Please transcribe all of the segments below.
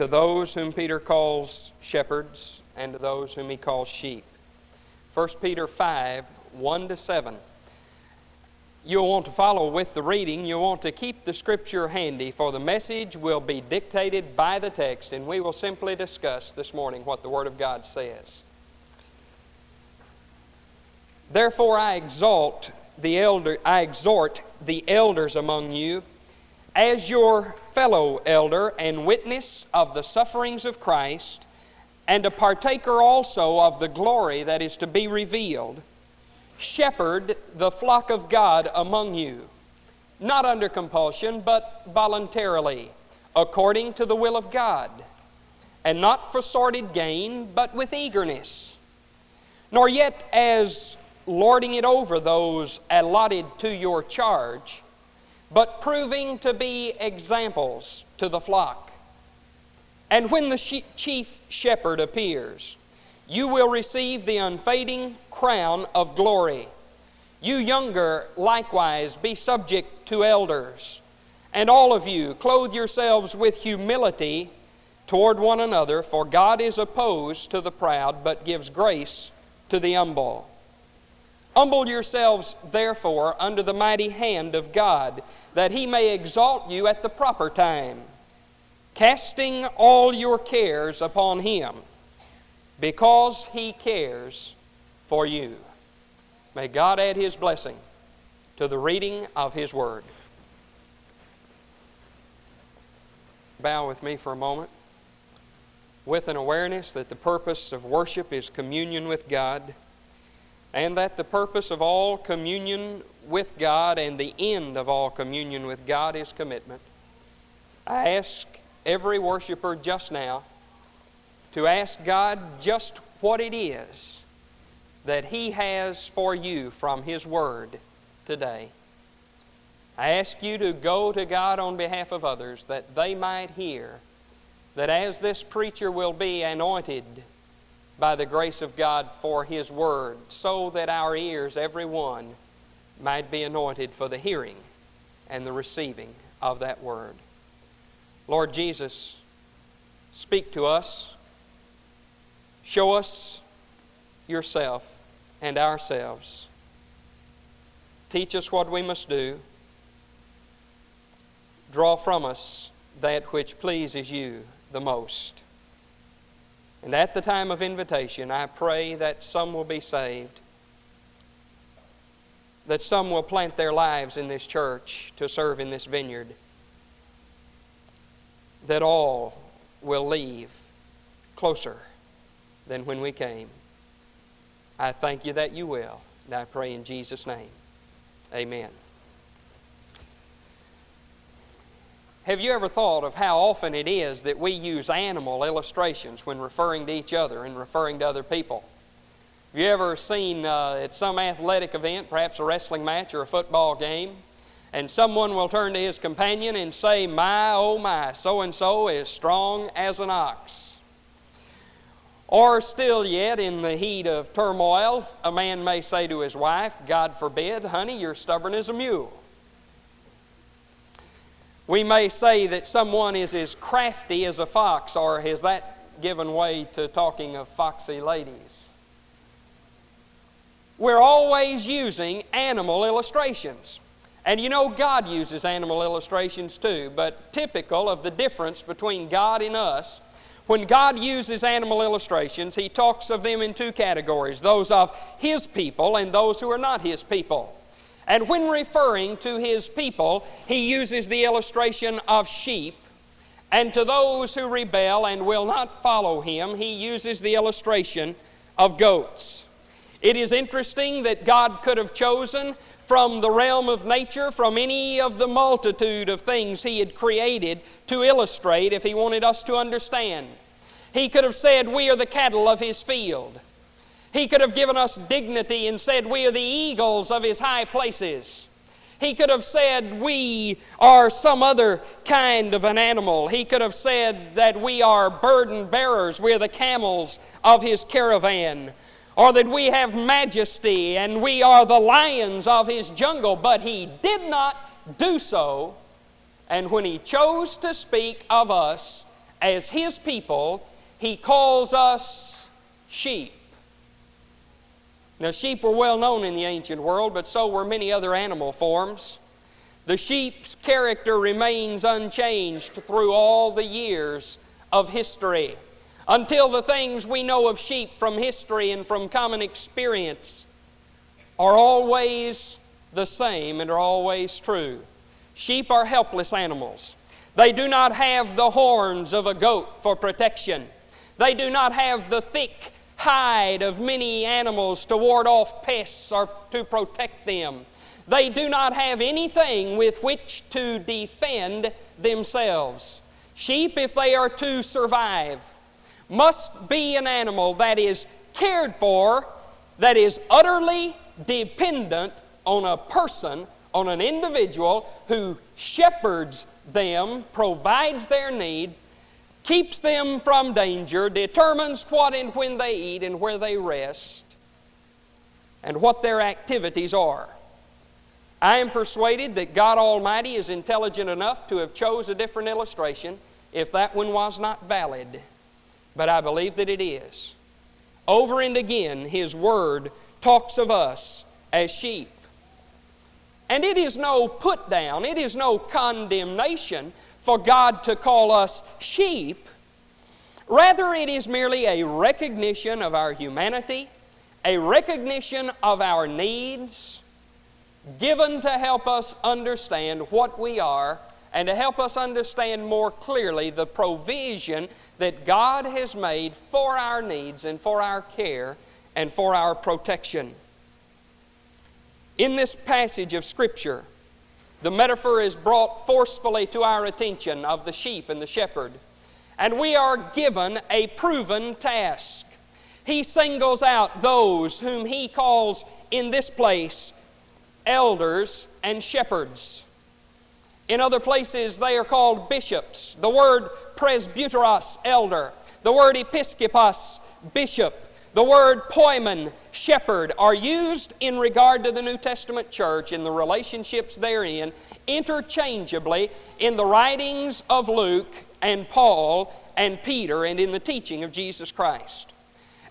to those whom Peter calls shepherds and to those whom he calls sheep. 1 Peter 5 1 to 7. You'll want to follow with the reading. You'll want to keep the scripture handy, for the message will be dictated by the text, and we will simply discuss this morning what the Word of God says. Therefore, I exalt the elder, I exhort the elders among you, as your fellow elder and witness of the sufferings of Christ, and a partaker also of the glory that is to be revealed shepherd the flock of God among you, not under compulsion, but voluntarily, according to the will of God, and not for sordid gain, but with eagerness, nor yet as lording it over those allotted to your charge, but proving to be examples to the flock. And when the chief shepherd appears, you will receive the unfading crown of glory. You younger, likewise, be subject to elders. And all of you, clothe yourselves with humility toward one another, for God is opposed to the proud, but gives grace to the humble. Humble yourselves, therefore, under the mighty hand of God, that he may exalt you at the proper time, casting all your cares upon him because He cares for you. May God add His blessing to the reading of His Word. Bow with me for a moment with an awareness that the purpose of worship is communion with God and that the purpose of all communion with God and the end of all communion with God is commitment. I ask every worshiper just now to ask God just what it is that He has for you from His Word today. I ask you to go to God on behalf of others that they might hear that as this preacher will be anointed by the grace of God for His Word, so that our ears, every one, might be anointed for the hearing and the receiving of that Word. Lord Jesus, speak to us Show us yourself and ourselves. Teach us what we must do. Draw from us that which pleases you the most. And at the time of invitation, I pray that some will be saved, that some will plant their lives in this church to serve in this vineyard, that all will leave closer than when we came. I thank you that you will. And I pray in Jesus' name. Amen. Have you ever thought of how often it is that we use animal illustrations when referring to each other and referring to other people? Have you ever seen uh, at some athletic event, perhaps a wrestling match or a football game, and someone will turn to his companion and say, My, oh my, so and so is strong as an ox. Or still yet, in the heat of turmoil, a man may say to his wife, God forbid, honey, you're stubborn as a mule. We may say that someone is as crafty as a fox, or has that given way to talking of foxy ladies? We're always using animal illustrations. And you know, God uses animal illustrations too, but typical of the difference between God and us when God uses animal illustrations, He talks of them in two categories those of His people and those who are not His people. And when referring to His people, He uses the illustration of sheep. And to those who rebel and will not follow Him, He uses the illustration of goats. It is interesting that God could have chosen from the realm of nature, from any of the multitude of things He had created to illustrate if He wanted us to understand. He could have said, We are the cattle of His field. He could have given us dignity and said, We are the eagles of His high places. He could have said, We are some other kind of an animal. He could have said that we are burden bearers. We're the camels of His caravan or that we have majesty and we are the lions of his jungle, but he did not do so. And when he chose to speak of us as His people, He calls us sheep. Now, sheep were well known in the ancient world, but so were many other animal forms. The sheep's character remains unchanged through all the years of history until the things we know of sheep from history and from common experience are always the same and are always true. Sheep are helpless animals. They do not have the horns of a goat for protection. They do not have the thick hide of many animals to ward off pests or to protect them. They do not have anything with which to defend themselves. Sheep, if they are to survive, must be an animal that is cared for, that is utterly dependent on a person, on an individual who shepherds them, provides their need, keeps them from danger, determines what and when they eat and where they rest, and what their activities are. I am persuaded that God Almighty is intelligent enough to have chose a different illustration if that one was not valid. But I believe that it is. Over and again, His Word talks of us as sheep. And it is no put down, it is no condemnation for God to call us sheep. Rather, it is merely a recognition of our humanity, a recognition of our needs, given to help us understand what we are and to help us understand more clearly the provision that God has made for our needs and for our care and for our protection. In this passage of Scripture, the metaphor is brought forcefully to our attention of the sheep and the shepherd. And we are given a proven task. He singles out those whom he calls in this place elders and shepherds. In other places, they are called bishops. The word presbyteros, elder. The word episkopos, bishop the word poimen, shepherd, are used in regard to the New Testament church and the relationships therein interchangeably in the writings of Luke and Paul and Peter and in the teaching of Jesus Christ.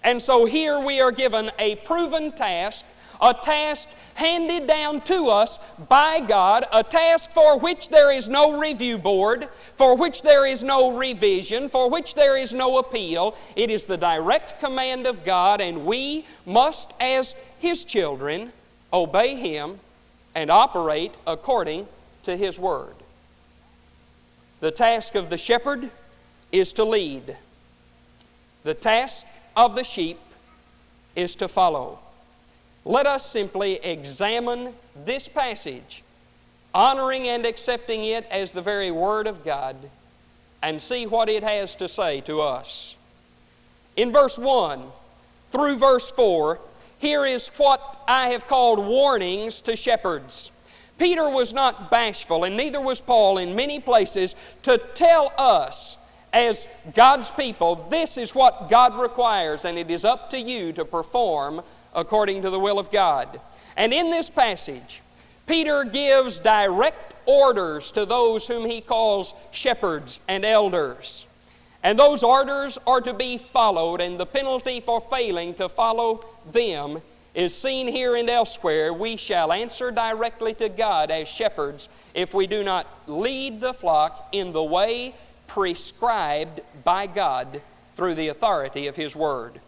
And so here we are given a proven task a task handed down to us by God, a task for which there is no review board, for which there is no revision, for which there is no appeal. It is the direct command of God, and we must, as His children, obey Him and operate according to His Word. The task of the shepherd is to lead. The task of the sheep is to follow. Let us simply examine this passage, honoring and accepting it as the very Word of God, and see what it has to say to us. In verse 1 through verse 4, here is what I have called warnings to shepherds. Peter was not bashful, and neither was Paul in many places, to tell us as God's people, this is what God requires, and it is up to you to perform according to the will of God. And in this passage, Peter gives direct orders to those whom he calls shepherds and elders. And those orders are to be followed, and the penalty for failing to follow them is seen here and elsewhere. We shall answer directly to God as shepherds if we do not lead the flock in the way prescribed by God through the authority of His Word.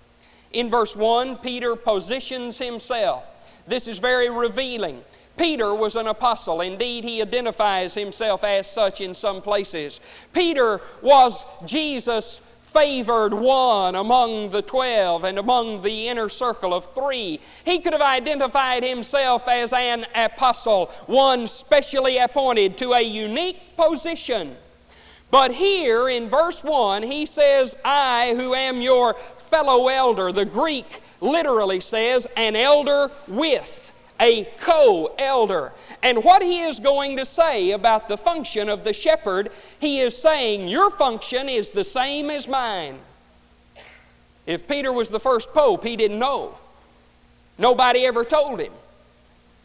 In verse 1, Peter positions himself. This is very revealing. Peter was an apostle. Indeed, he identifies himself as such in some places. Peter was Jesus' favored one among the twelve and among the inner circle of three. He could have identified himself as an apostle, one specially appointed to a unique position. But here in verse 1, he says, I, who am your fellow elder. The Greek literally says an elder with, a co elder. And what he is going to say about the function of the shepherd, he is saying, Your function is the same as mine. If Peter was the first pope, he didn't know. Nobody ever told him.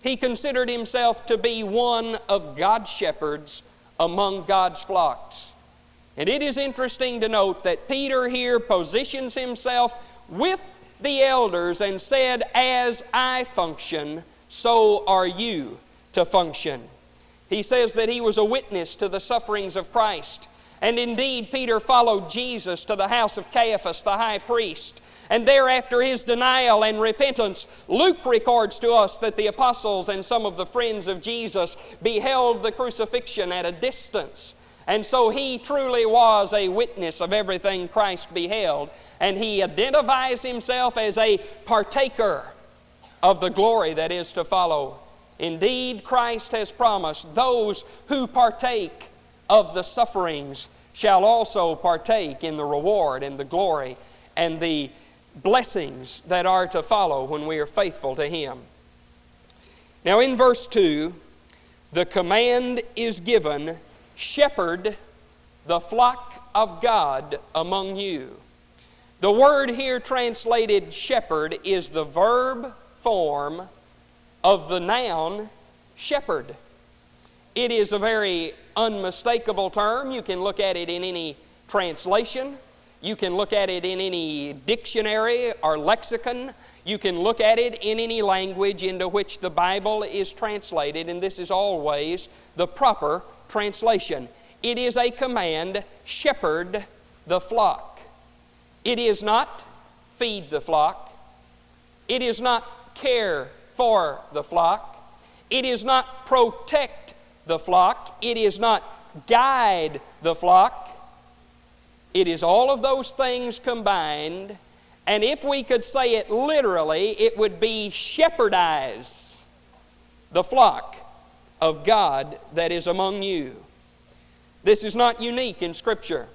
He considered himself to be one of God's shepherds among God's flocks. And it is interesting to note that Peter here positions himself with the elders and said, As I function, so are you to function. He says that he was a witness to the sufferings of Christ. And indeed, Peter followed Jesus to the house of Caiaphas, the high priest. And thereafter his denial and repentance, Luke records to us that the apostles and some of the friends of Jesus beheld the crucifixion at a distance. And so he truly was a witness of everything Christ beheld. And he identifies himself as a partaker of the glory that is to follow. Indeed, Christ has promised those who partake of the sufferings shall also partake in the reward and the glory and the blessings that are to follow when we are faithful to Him. Now, in verse 2, the command is given shepherd the flock of God among you. The word here translated shepherd is the verb form of the noun shepherd. It is a very unmistakable term. You can look at it in any translation. You can look at it in any dictionary or lexicon. You can look at it in any language into which the Bible is translated, and this is always the proper translation. It is a command shepherd the flock. It is not feed the flock. It is not care for the flock. It is not protect the flock. It is not guide the flock. It is all of those things combined. And if we could say it literally, it would be shepherdize the flock of God that is among you. This is not unique in Scripture.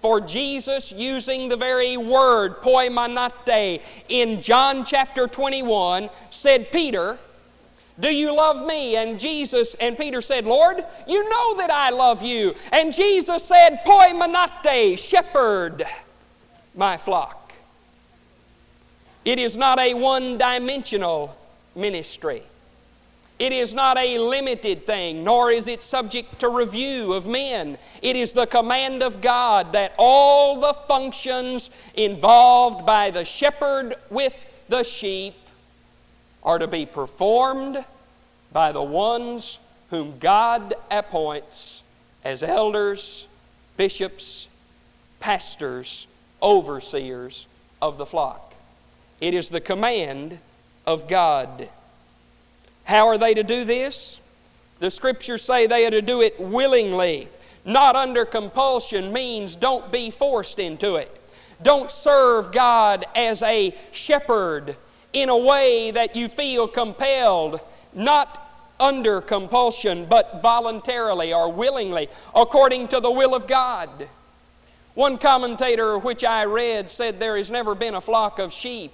For Jesus, using the very word poimanate in John chapter 21, said, Peter, do you love me? And Jesus and Peter said, Lord, you know that I love you. And Jesus said, Poimanate, shepherd my flock. It is not a one dimensional ministry. It is not a limited thing, nor is it subject to review of men. It is the command of God that all the functions involved by the shepherd with the sheep are to be performed by the ones whom God appoints as elders, bishops, pastors, overseers of the flock. It is the command of God. How are they to do this? The scriptures say they are to do it willingly. Not under compulsion means don't be forced into it. Don't serve God as a shepherd in a way that you feel compelled, not under compulsion, but voluntarily or willingly, according to the will of God. One commentator which I read said there has never been a flock of sheep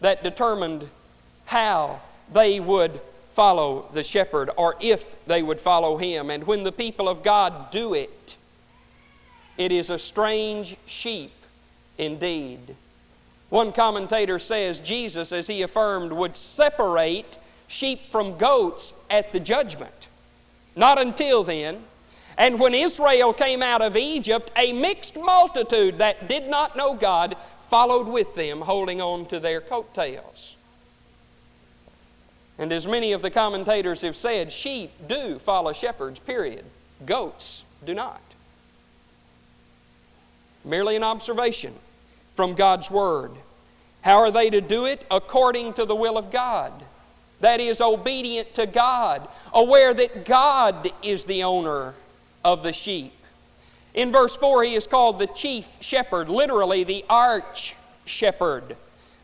that determined how they would follow the shepherd or if they would follow him. And when the people of God do it, it is a strange sheep indeed. One commentator says Jesus, as he affirmed, would separate sheep from goats at the judgment. Not until then. And when Israel came out of Egypt, a mixed multitude that did not know God followed with them, holding on to their coattails. And as many of the commentators have said, sheep do follow shepherds, period. Goats do not. Merely an observation from God's Word. How are they to do it? According to the will of God. That is, obedient to God, aware that God is the owner of the sheep. In verse 4, he is called the chief shepherd, literally the arch shepherd,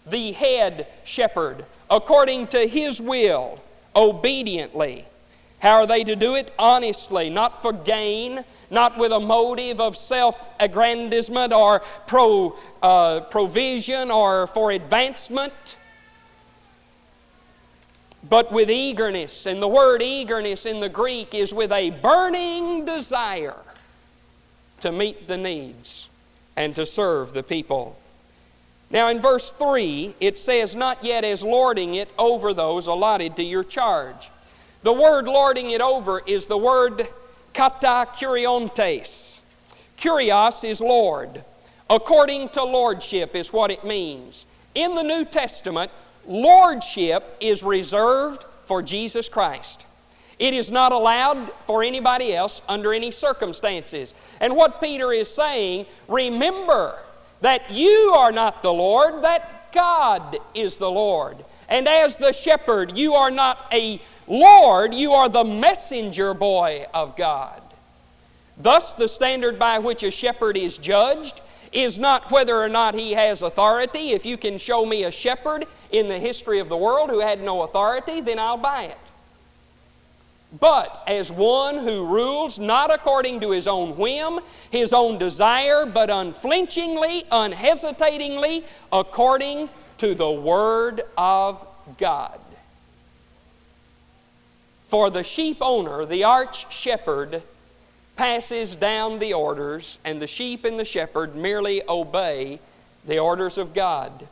the head shepherd, according to his will, obediently. How are they to do it? Honestly, not for gain, not with a motive of self aggrandizement or pro, uh, provision or for advancement, but with eagerness. And the word eagerness in the Greek is with a burning desire to meet the needs and to serve the people. Now, in verse 3, it says, Not yet as lording it over those allotted to your charge the word lording it over is the word kata kuriontes. Kurios is Lord. According to lordship is what it means. In the New Testament, lordship is reserved for Jesus Christ. It is not allowed for anybody else under any circumstances. And what Peter is saying, remember that you are not the Lord, that God is the Lord. And as the shepherd, you are not a Lord, you are the messenger boy of God. Thus, the standard by which a shepherd is judged is not whether or not he has authority. If you can show me a shepherd in the history of the world who had no authority, then I'll buy it. But as one who rules not according to his own whim, his own desire, but unflinchingly, unhesitatingly, according to the Word of God. For the sheep owner, the arch shepherd, passes down the orders, and the sheep and the shepherd merely obey the orders of God.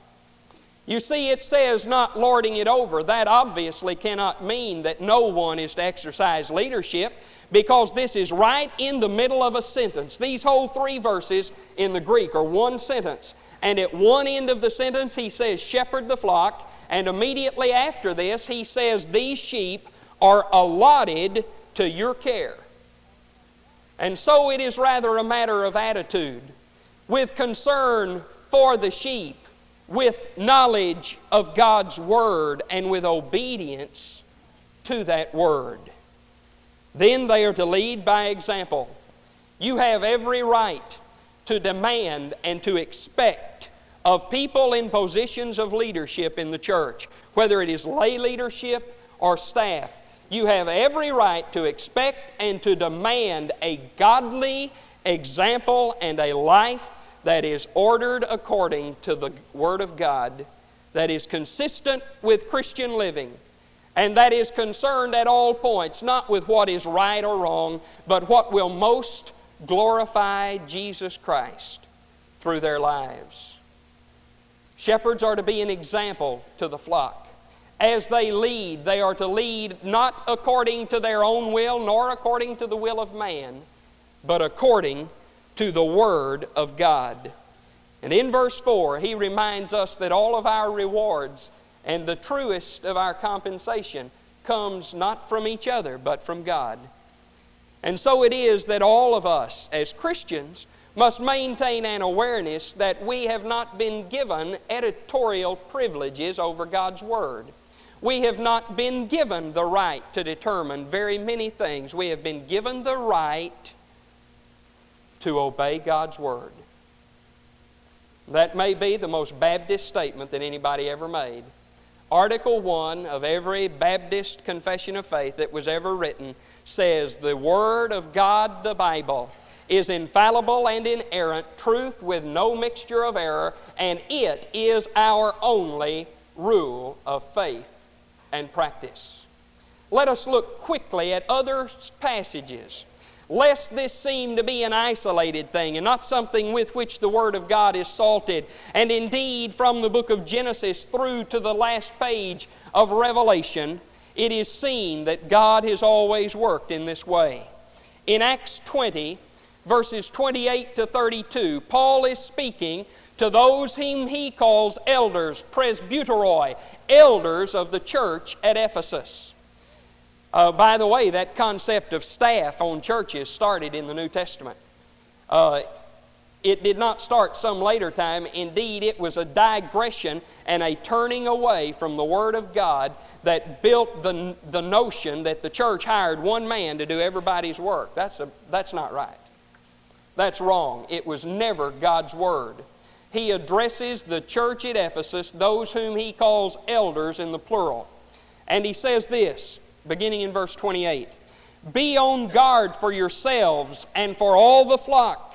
You see, it says not lording it over. That obviously cannot mean that no one is to exercise leadership because this is right in the middle of a sentence. These whole three verses in the Greek are one sentence. And at one end of the sentence, he says, Shepherd the flock. And immediately after this, he says, These sheep are allotted to your care. And so it is rather a matter of attitude with concern for the sheep, with knowledge of God's Word, and with obedience to that Word. Then they are to lead by example. You have every right to demand and to expect of people in positions of leadership in the church, whether it is lay leadership or staff, you have every right to expect and to demand a godly example and a life that is ordered according to the Word of God, that is consistent with Christian living, and that is concerned at all points, not with what is right or wrong, but what will most glorify Jesus Christ through their lives. Shepherds are to be an example to the flock as they lead, they are to lead not according to their own will nor according to the will of man, but according to the Word of God. And in verse 4, he reminds us that all of our rewards and the truest of our compensation comes not from each other, but from God. And so it is that all of us, as Christians, must maintain an awareness that we have not been given editorial privileges over God's Word. We have not been given the right to determine very many things. We have been given the right to obey God's Word. That may be the most Baptist statement that anybody ever made. Article 1 of every Baptist confession of faith that was ever written says, The Word of God, the Bible, is infallible and inerrant, truth with no mixture of error, and it is our only rule of faith and practice. Let us look quickly at other passages, lest this seem to be an isolated thing and not something with which the Word of God is salted. And indeed, from the book of Genesis through to the last page of Revelation, it is seen that God has always worked in this way. In Acts 20, verses 28 to 32, Paul is speaking to those whom he calls elders, presbyteroi, elders of the church at Ephesus. Uh, by the way, that concept of staff on churches started in the New Testament. Uh, it did not start some later time. Indeed, it was a digression and a turning away from the Word of God that built the, the notion that the church hired one man to do everybody's work. That's, a, that's not right. That's wrong. It was never God's Word he addresses the church at Ephesus, those whom he calls elders in the plural. And he says this, beginning in verse 28 Be on guard for yourselves and for all the flock,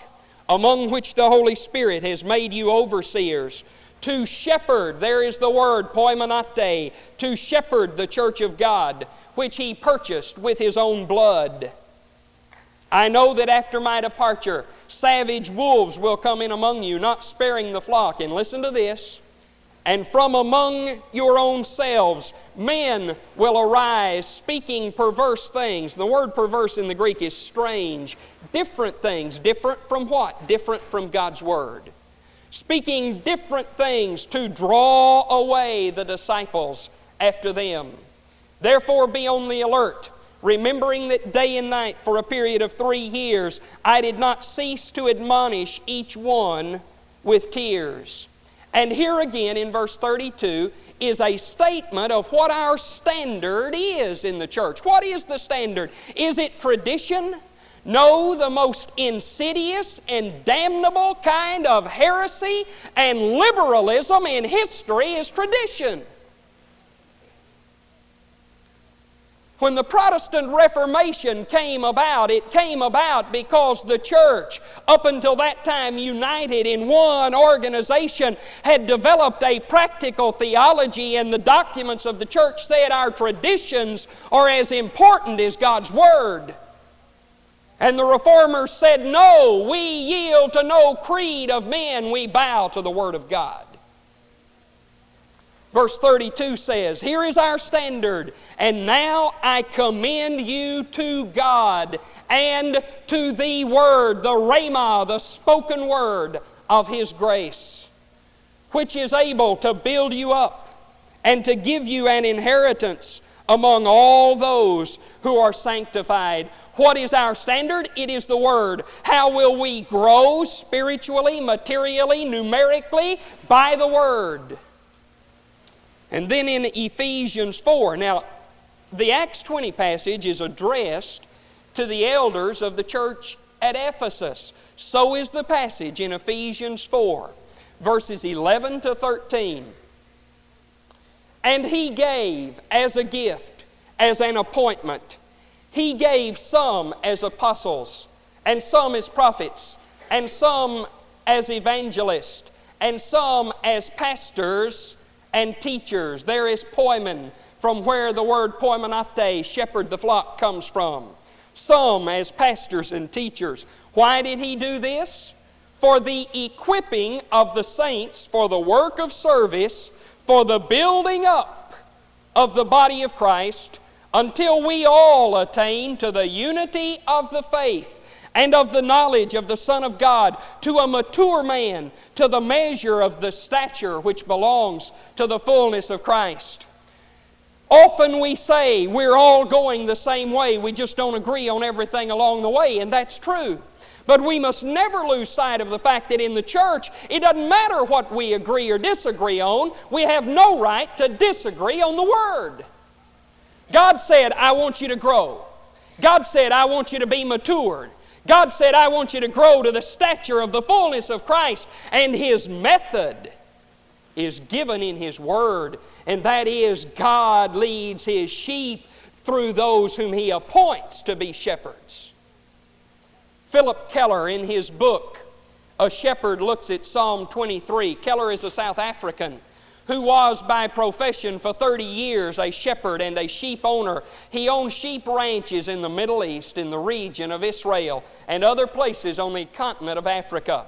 among which the Holy Spirit has made you overseers. To shepherd, there is the word poimenate, to shepherd the church of God, which he purchased with his own blood. I know that after my departure, savage wolves will come in among you, not sparing the flock. And listen to this And from among your own selves, men will arise speaking perverse things. The word perverse in the Greek is strange. Different things. Different from what? Different from God's Word. Speaking different things to draw away the disciples after them. Therefore, be on the alert, remembering that day and night for a period of three years I did not cease to admonish each one with tears. And here again in verse 32 is a statement of what our standard is in the church. What is the standard? Is it tradition? No, the most insidious and damnable kind of heresy and liberalism in history is tradition. When the Protestant Reformation came about, it came about because the church, up until that time united in one organization, had developed a practical theology, and the documents of the church said our traditions are as important as God's Word. And the reformers said, No, we yield to no creed of men, we bow to the Word of God. Verse 32 says, Here is our standard, and now I commend you to God and to the Word, the Rhema, the spoken Word of His grace, which is able to build you up and to give you an inheritance among all those who are sanctified. What is our standard? It is the Word. How will we grow spiritually, materially, numerically? By the Word. And then in Ephesians 4, now the Acts 20 passage is addressed to the elders of the church at Ephesus. So is the passage in Ephesians 4, verses 11 to 13. And he gave as a gift, as an appointment, he gave some as apostles, and some as prophets, and some as evangelists, and some as pastors and teachers. There is poimen, from where the word poimenate, shepherd the flock, comes from. Some as pastors and teachers. Why did he do this? For the equipping of the saints for the work of service, for the building up of the body of Christ, until we all attain to the unity of the faith and of the knowledge of the Son of God to a mature man, to the measure of the stature which belongs to the fullness of Christ. Often we say we're all going the same way, we just don't agree on everything along the way, and that's true. But we must never lose sight of the fact that in the church, it doesn't matter what we agree or disagree on, we have no right to disagree on the Word. God said, I want you to grow. God said, I want you to be matured. God said, I want you to grow to the stature of the fullness of Christ. And His method is given in His Word, and that is God leads His sheep through those whom He appoints to be shepherds. Philip Keller, in his book, A Shepherd Looks at Psalm 23, Keller is a South African who was by profession for 30 years a shepherd and a sheep owner. He owned sheep ranches in the Middle East, in the region of Israel, and other places on the continent of Africa.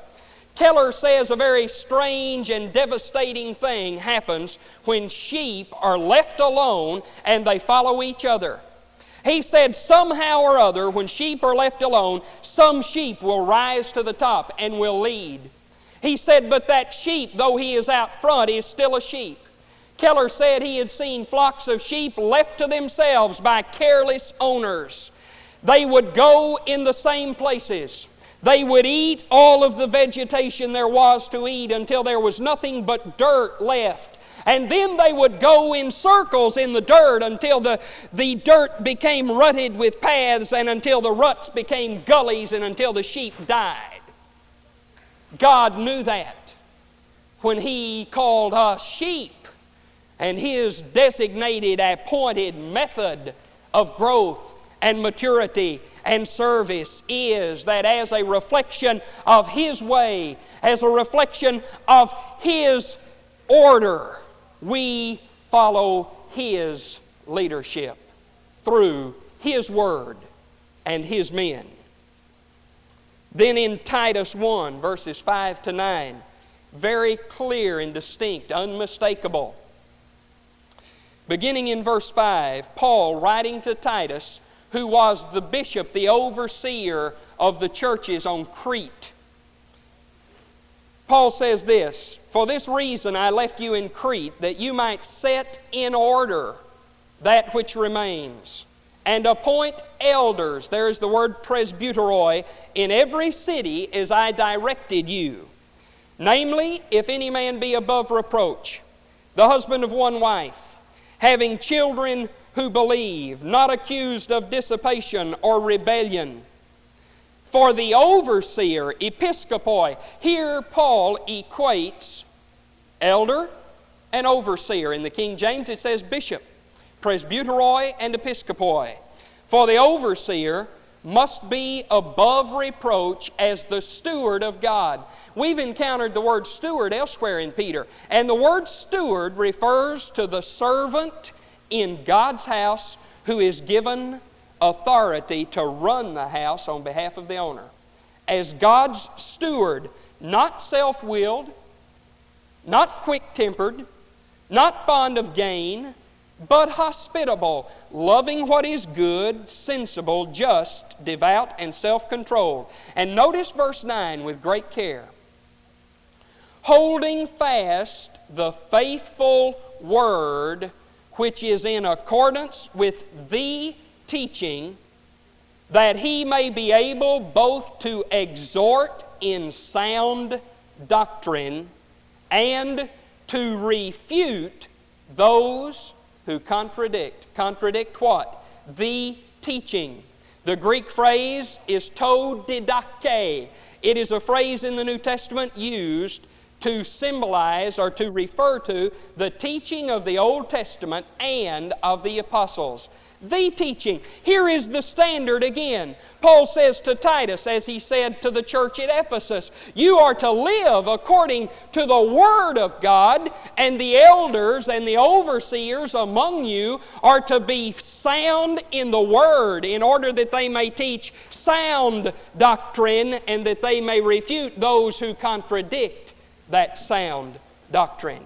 Keller says a very strange and devastating thing happens when sheep are left alone and they follow each other. He said, somehow or other, when sheep are left alone, some sheep will rise to the top and will lead. He said, But that sheep, though he is out front, is still a sheep. Keller said he had seen flocks of sheep left to themselves by careless owners. They would go in the same places. They would eat all of the vegetation there was to eat until there was nothing but dirt left. And then they would go in circles in the dirt until the, the dirt became rutted with paths and until the ruts became gullies and until the sheep died. God knew that when He called us sheep. And His designated, appointed method of growth and maturity and service is that as a reflection of His way, as a reflection of His order, we follow His leadership through His Word and His men. Then in Titus 1, verses 5 to 9, very clear and distinct, unmistakable. Beginning in verse 5, Paul writing to Titus, who was the bishop, the overseer of the churches on Crete. Paul says this For this reason I left you in Crete, that you might set in order that which remains, and appoint elders. There is the word presbyteroi in every city as I directed you. Namely, if any man be above reproach, the husband of one wife having children who believe, not accused of dissipation or rebellion. For the overseer, episkopoi, here Paul equates elder and overseer. In the King James it says bishop, presbyteroi and episkopoi. For the overseer must be above reproach as the steward of God. We've encountered the word steward elsewhere in Peter, and the word steward refers to the servant in God's house who is given authority to run the house on behalf of the owner. As God's steward, not self willed, not quick tempered, not fond of gain, but hospitable, loving what is good, sensible, just, devout, and self controlled. And notice verse 9 with great care. Holding fast the faithful word which is in accordance with the teaching, that he may be able both to exhort in sound doctrine and to refute those who contradict. Contradict what? The teaching. The Greek phrase is to didake. It is a phrase in the New Testament used to symbolize or to refer to the teaching of the Old Testament and of the apostles the teaching. Here is the standard again. Paul says to Titus, as he said to the church at Ephesus, You are to live according to the Word of God, and the elders and the overseers among you are to be sound in the Word in order that they may teach sound doctrine and that they may refute those who contradict that sound doctrine.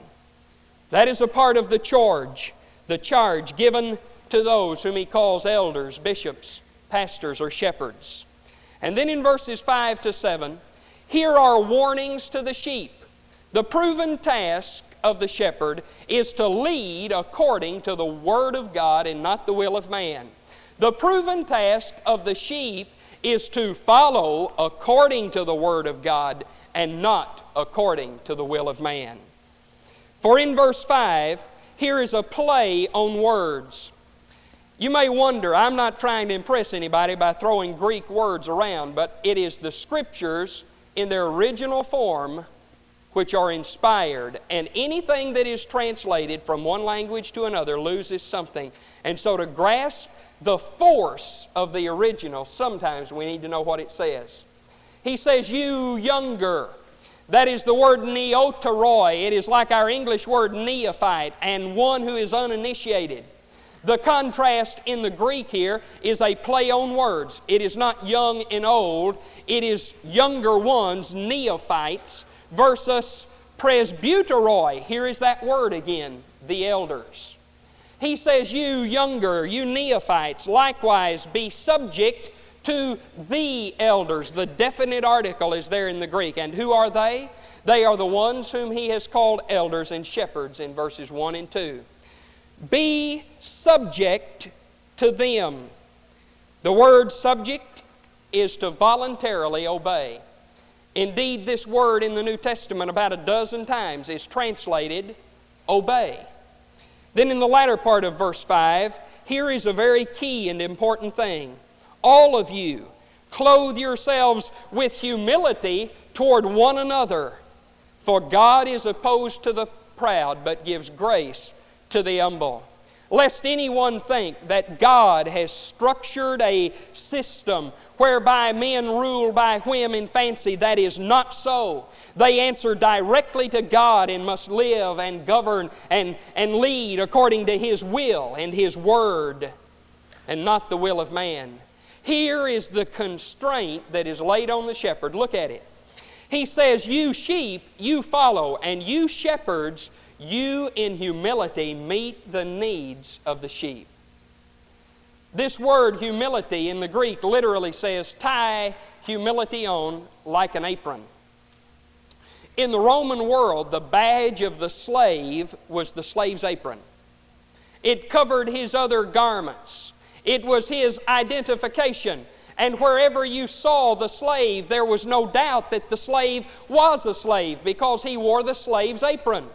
That is a part of the charge, the charge given to those whom he calls elders, bishops, pastors, or shepherds. And then in verses 5 to 7, here are warnings to the sheep. The proven task of the shepherd is to lead according to the Word of God and not the will of man. The proven task of the sheep is to follow according to the Word of God and not according to the will of man. For in verse 5, here is a play on words. You may wonder, I'm not trying to impress anybody by throwing Greek words around, but it is the Scriptures in their original form which are inspired, and anything that is translated from one language to another loses something. And so, to grasp the force of the original, sometimes we need to know what it says. He says, You younger. That is the word neoteroi. It is like our English word neophyte and one who is uninitiated. The contrast in the Greek here is a play on words. It is not young and old, it is younger ones, neophytes, versus presbyteroi. Here is that word again, the elders. He says, You younger, you neophytes, likewise be subject to the elders. The definite article is there in the Greek. And who are they? They are the ones whom he has called elders and shepherds in verses 1 and 2. Be subject to them. The word subject is to voluntarily obey. Indeed, this word in the New Testament about a dozen times is translated obey. Then in the latter part of verse 5, here is a very key and important thing. All of you, clothe yourselves with humility toward one another, for God is opposed to the proud, but gives grace to the humble. Lest anyone think that God has structured a system whereby men rule by whim and fancy. That is not so. They answer directly to God and must live and govern and, and lead according to His will and His word and not the will of man. Here is the constraint that is laid on the shepherd. Look at it. He says, You sheep, you follow, and you shepherds, you in humility meet the needs of the sheep. This word humility in the Greek literally says, tie humility on like an apron. In the Roman world, the badge of the slave was the slave's apron. It covered his other garments. It was his identification. And wherever you saw the slave, there was no doubt that the slave was a slave because he wore the slave's apron.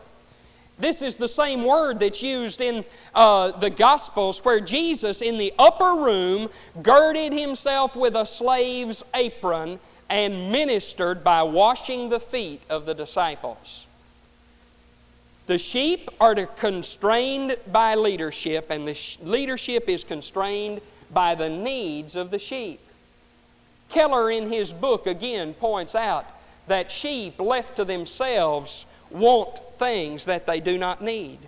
This is the same word that's used in uh, the Gospels where Jesus, in the upper room, girded himself with a slave's apron and ministered by washing the feet of the disciples. The sheep are constrained by leadership, and the leadership is constrained by the needs of the sheep. Keller, in his book, again points out that sheep left to themselves want things that they do not need.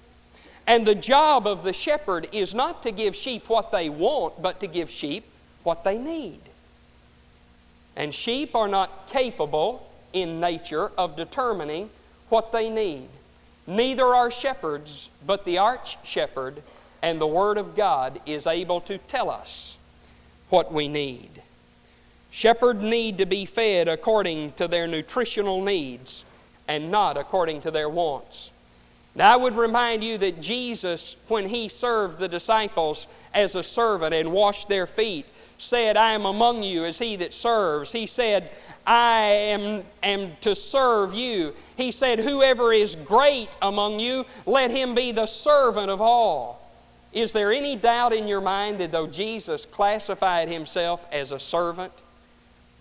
And the job of the shepherd is not to give sheep what they want, but to give sheep what they need. And sheep are not capable in nature of determining what they need. Neither are shepherds, but the arch shepherd and the Word of God is able to tell us what we need. Shepherds need to be fed according to their nutritional needs and not according to their wants. Now, I would remind you that Jesus, when he served the disciples as a servant and washed their feet, said, I am among you as he that serves. He said, I am, am to serve you. He said, Whoever is great among you, let him be the servant of all. Is there any doubt in your mind that though Jesus classified himself as a servant,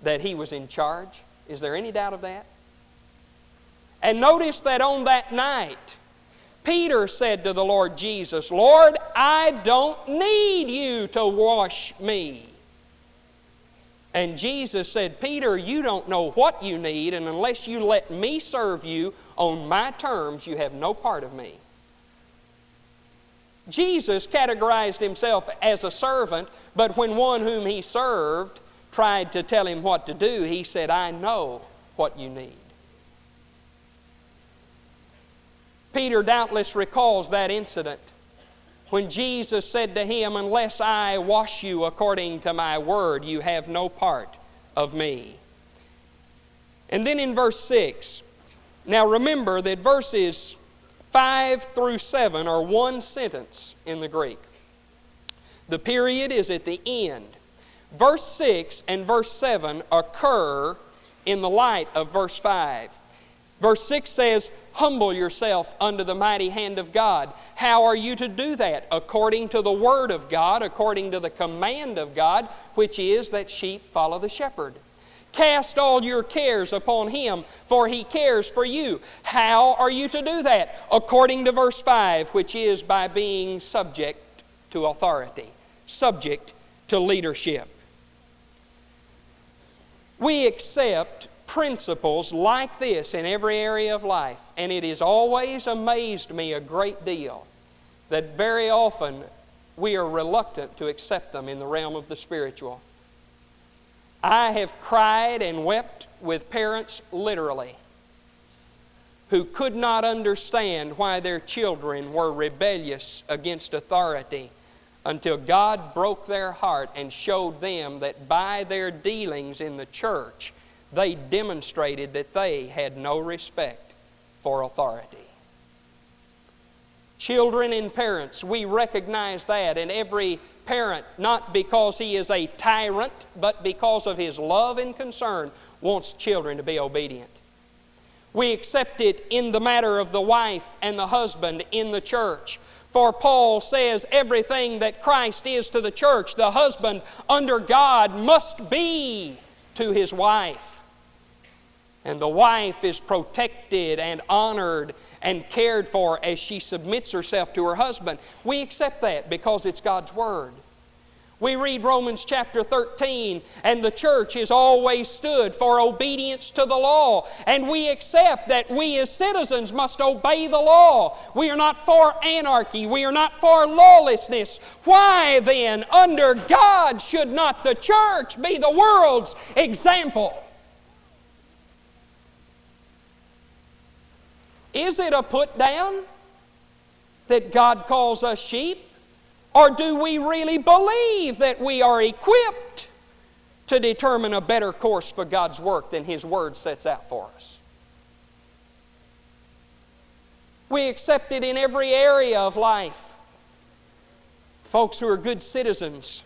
that he was in charge? Is there any doubt of that? And notice that on that night, Peter said to the Lord Jesus, Lord, I don't need you to wash me. And Jesus said, Peter, you don't know what you need, and unless you let me serve you on my terms, you have no part of me. Jesus categorized himself as a servant, but when one whom he served tried to tell him what to do, he said, I know what you need. Peter doubtless recalls that incident when Jesus said to him, Unless I wash you according to my word, you have no part of me. And then in verse 6, now remember that verses 5 through 7 are one sentence in the Greek. The period is at the end. Verse 6 and verse 7 occur in the light of verse 5. Verse 6 says, Humble yourself under the mighty hand of God. How are you to do that? According to the Word of God, according to the command of God, which is that sheep follow the shepherd. Cast all your cares upon Him, for He cares for you. How are you to do that? According to verse 5, which is by being subject to authority, subject to leadership. We accept principles like this in every area of life, and it has always amazed me a great deal that very often we are reluctant to accept them in the realm of the spiritual. I have cried and wept with parents literally who could not understand why their children were rebellious against authority until God broke their heart and showed them that by their dealings in the church, they demonstrated that they had no respect for authority. Children and parents, we recognize that, and every parent, not because he is a tyrant, but because of his love and concern, wants children to be obedient. We accept it in the matter of the wife and the husband in the church. For Paul says everything that Christ is to the church, the husband under God must be to his wife. And the wife is protected and honored and cared for as she submits herself to her husband. We accept that because it's God's Word. We read Romans chapter 13, and the church has always stood for obedience to the law. And we accept that we as citizens must obey the law. We are not for anarchy, we are not for lawlessness. Why then, under God, should not the church be the world's example? Is it a put down that God calls us sheep? Or do we really believe that we are equipped to determine a better course for God's work than His Word sets out for us? We accept it in every area of life. Folks who are good citizens,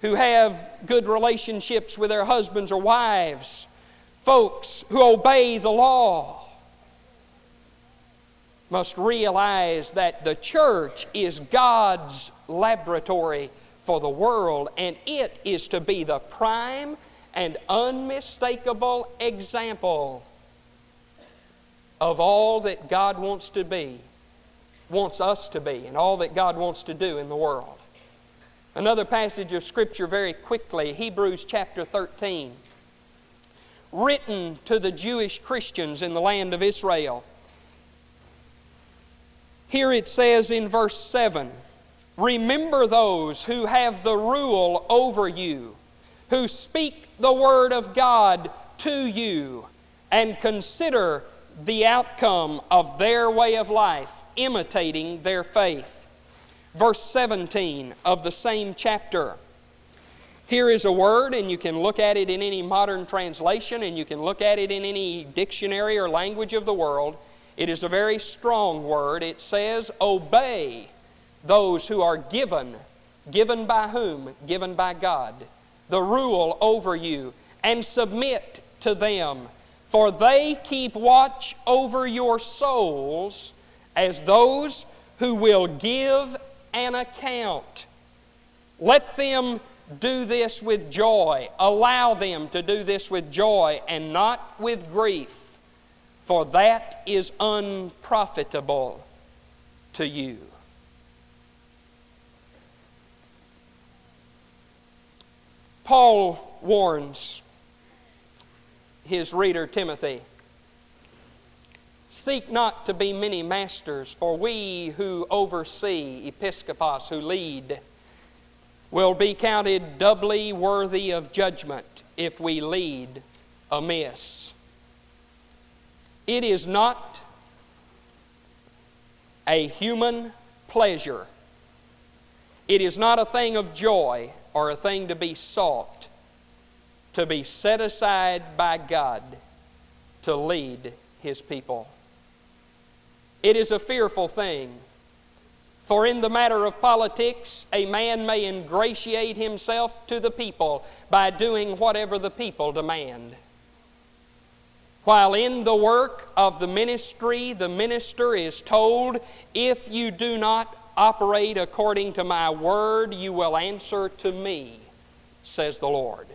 who have good relationships with their husbands or wives, folks who obey the law, must realize that the church is God's laboratory for the world, and it is to be the prime and unmistakable example of all that God wants to be, wants us to be, and all that God wants to do in the world. Another passage of Scripture, very quickly Hebrews chapter 13, written to the Jewish Christians in the land of Israel. Here it says in verse 7 Remember those who have the rule over you, who speak the word of God to you, and consider the outcome of their way of life, imitating their faith. Verse 17 of the same chapter. Here is a word, and you can look at it in any modern translation, and you can look at it in any dictionary or language of the world. It is a very strong word. It says, Obey those who are given. Given by whom? Given by God. The rule over you. And submit to them. For they keep watch over your souls as those who will give an account. Let them do this with joy. Allow them to do this with joy and not with grief for that is unprofitable to you. Paul warns his reader Timothy Seek not to be many masters, for we who oversee, episcopos, who lead, will be counted doubly worthy of judgment if we lead amiss. It is not a human pleasure. It is not a thing of joy or a thing to be sought to be set aside by God to lead His people. It is a fearful thing. For in the matter of politics, a man may ingratiate himself to the people by doing whatever the people demand. While in the work of the ministry, the minister is told, If you do not operate according to my word, you will answer to me, says the Lord.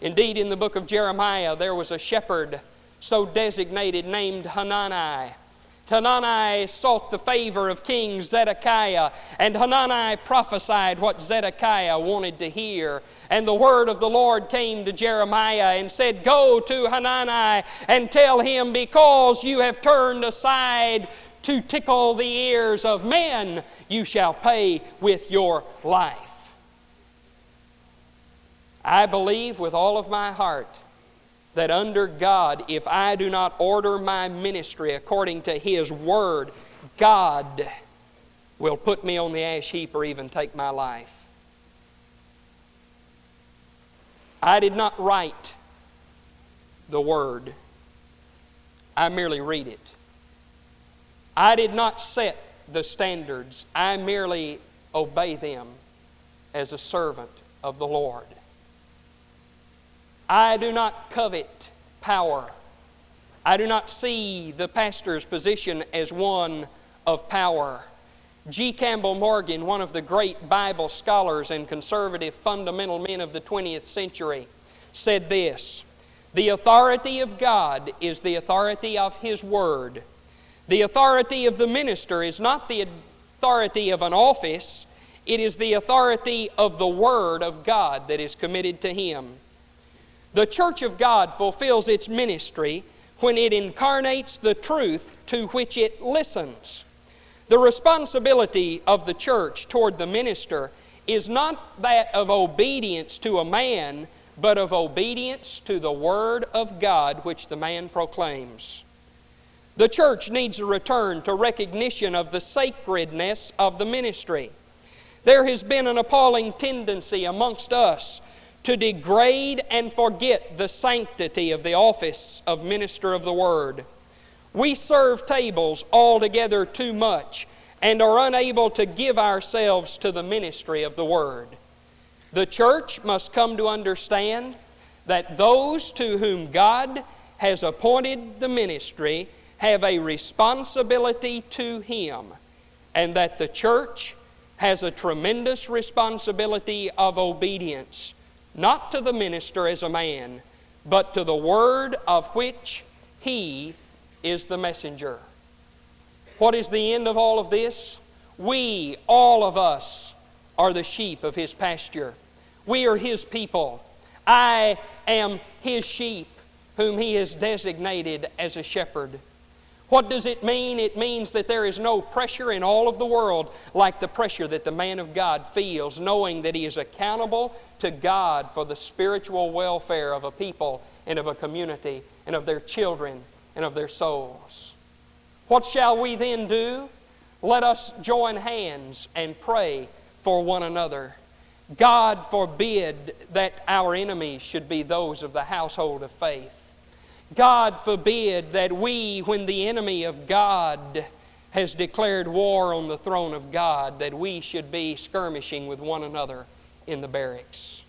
Indeed, in the book of Jeremiah, there was a shepherd so designated named Hanani Hanani sought the favor of King Zedekiah, and Hanani prophesied what Zedekiah wanted to hear. And the word of the Lord came to Jeremiah and said, Go to Hanani and tell him, because you have turned aside to tickle the ears of men, you shall pay with your life. I believe with all of my heart that under God, if I do not order my ministry according to His Word, God will put me on the ash heap or even take my life. I did not write the Word, I merely read it. I did not set the standards, I merely obey them as a servant of the Lord. I do not covet power. I do not see the pastor's position as one of power. G. Campbell Morgan, one of the great Bible scholars and conservative fundamental men of the 20th century, said this The authority of God is the authority of His Word. The authority of the minister is not the authority of an office, it is the authority of the Word of God that is committed to him. The church of God fulfills its ministry when it incarnates the truth to which it listens. The responsibility of the church toward the minister is not that of obedience to a man, but of obedience to the Word of God which the man proclaims. The church needs a return to recognition of the sacredness of the ministry. There has been an appalling tendency amongst us to degrade and forget the sanctity of the office of minister of the Word. We serve tables altogether too much and are unable to give ourselves to the ministry of the Word. The church must come to understand that those to whom God has appointed the ministry have a responsibility to Him, and that the church has a tremendous responsibility of obedience, not to the minister as a man, but to the word of which he is the messenger. What is the end of all of this? We, all of us, are the sheep of his pasture. We are his people. I am his sheep, whom he has designated as a shepherd. What does it mean? It means that there is no pressure in all of the world like the pressure that the man of God feels, knowing that he is accountable to God for the spiritual welfare of a people and of a community and of their children and of their souls. What shall we then do? Let us join hands and pray for one another. God forbid that our enemies should be those of the household of faith. God forbid that we, when the enemy of God has declared war on the throne of God, that we should be skirmishing with one another in the barracks.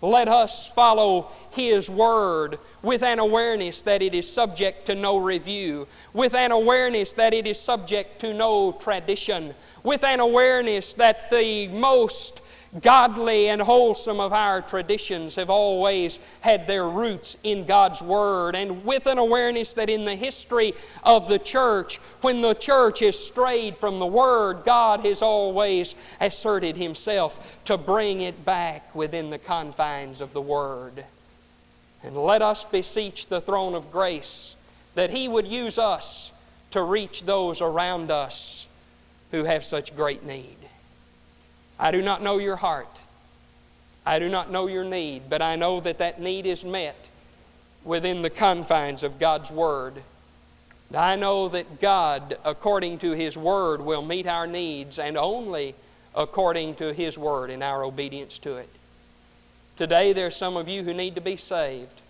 Let us follow His Word with an awareness that it is subject to no review, with an awareness that it is subject to no tradition, with an awareness that the most godly and wholesome of our traditions have always had their roots in God's Word, and with an awareness that in the history of the church, when the church has strayed from the Word, God has always asserted Himself to bring it back within the confines of the Word. And let us beseech the throne of grace that He would use us to reach those around us who have such great need. I do not know your heart. I do not know your need, but I know that that need is met within the confines of God's Word. I know that God, according to His Word, will meet our needs and only according to His Word in our obedience to it. Today, there are some of you who need to be saved.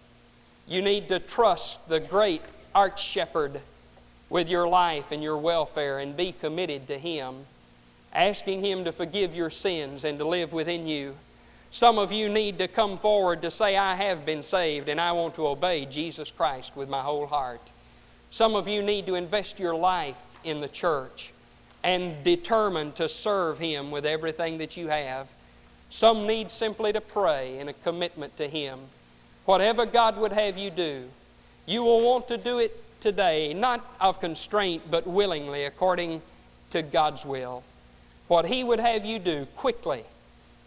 You need to trust the great Arch Shepherd with your life and your welfare and be committed to Him asking Him to forgive your sins and to live within you. Some of you need to come forward to say, I have been saved and I want to obey Jesus Christ with my whole heart. Some of you need to invest your life in the church and determine to serve Him with everything that you have. Some need simply to pray in a commitment to Him. Whatever God would have you do, you will want to do it today, not of constraint, but willingly according to God's will what He would have you do quickly.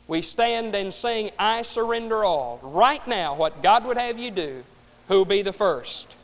We stand and sing, I surrender all. Right now, what God would have you do, who'll be the first?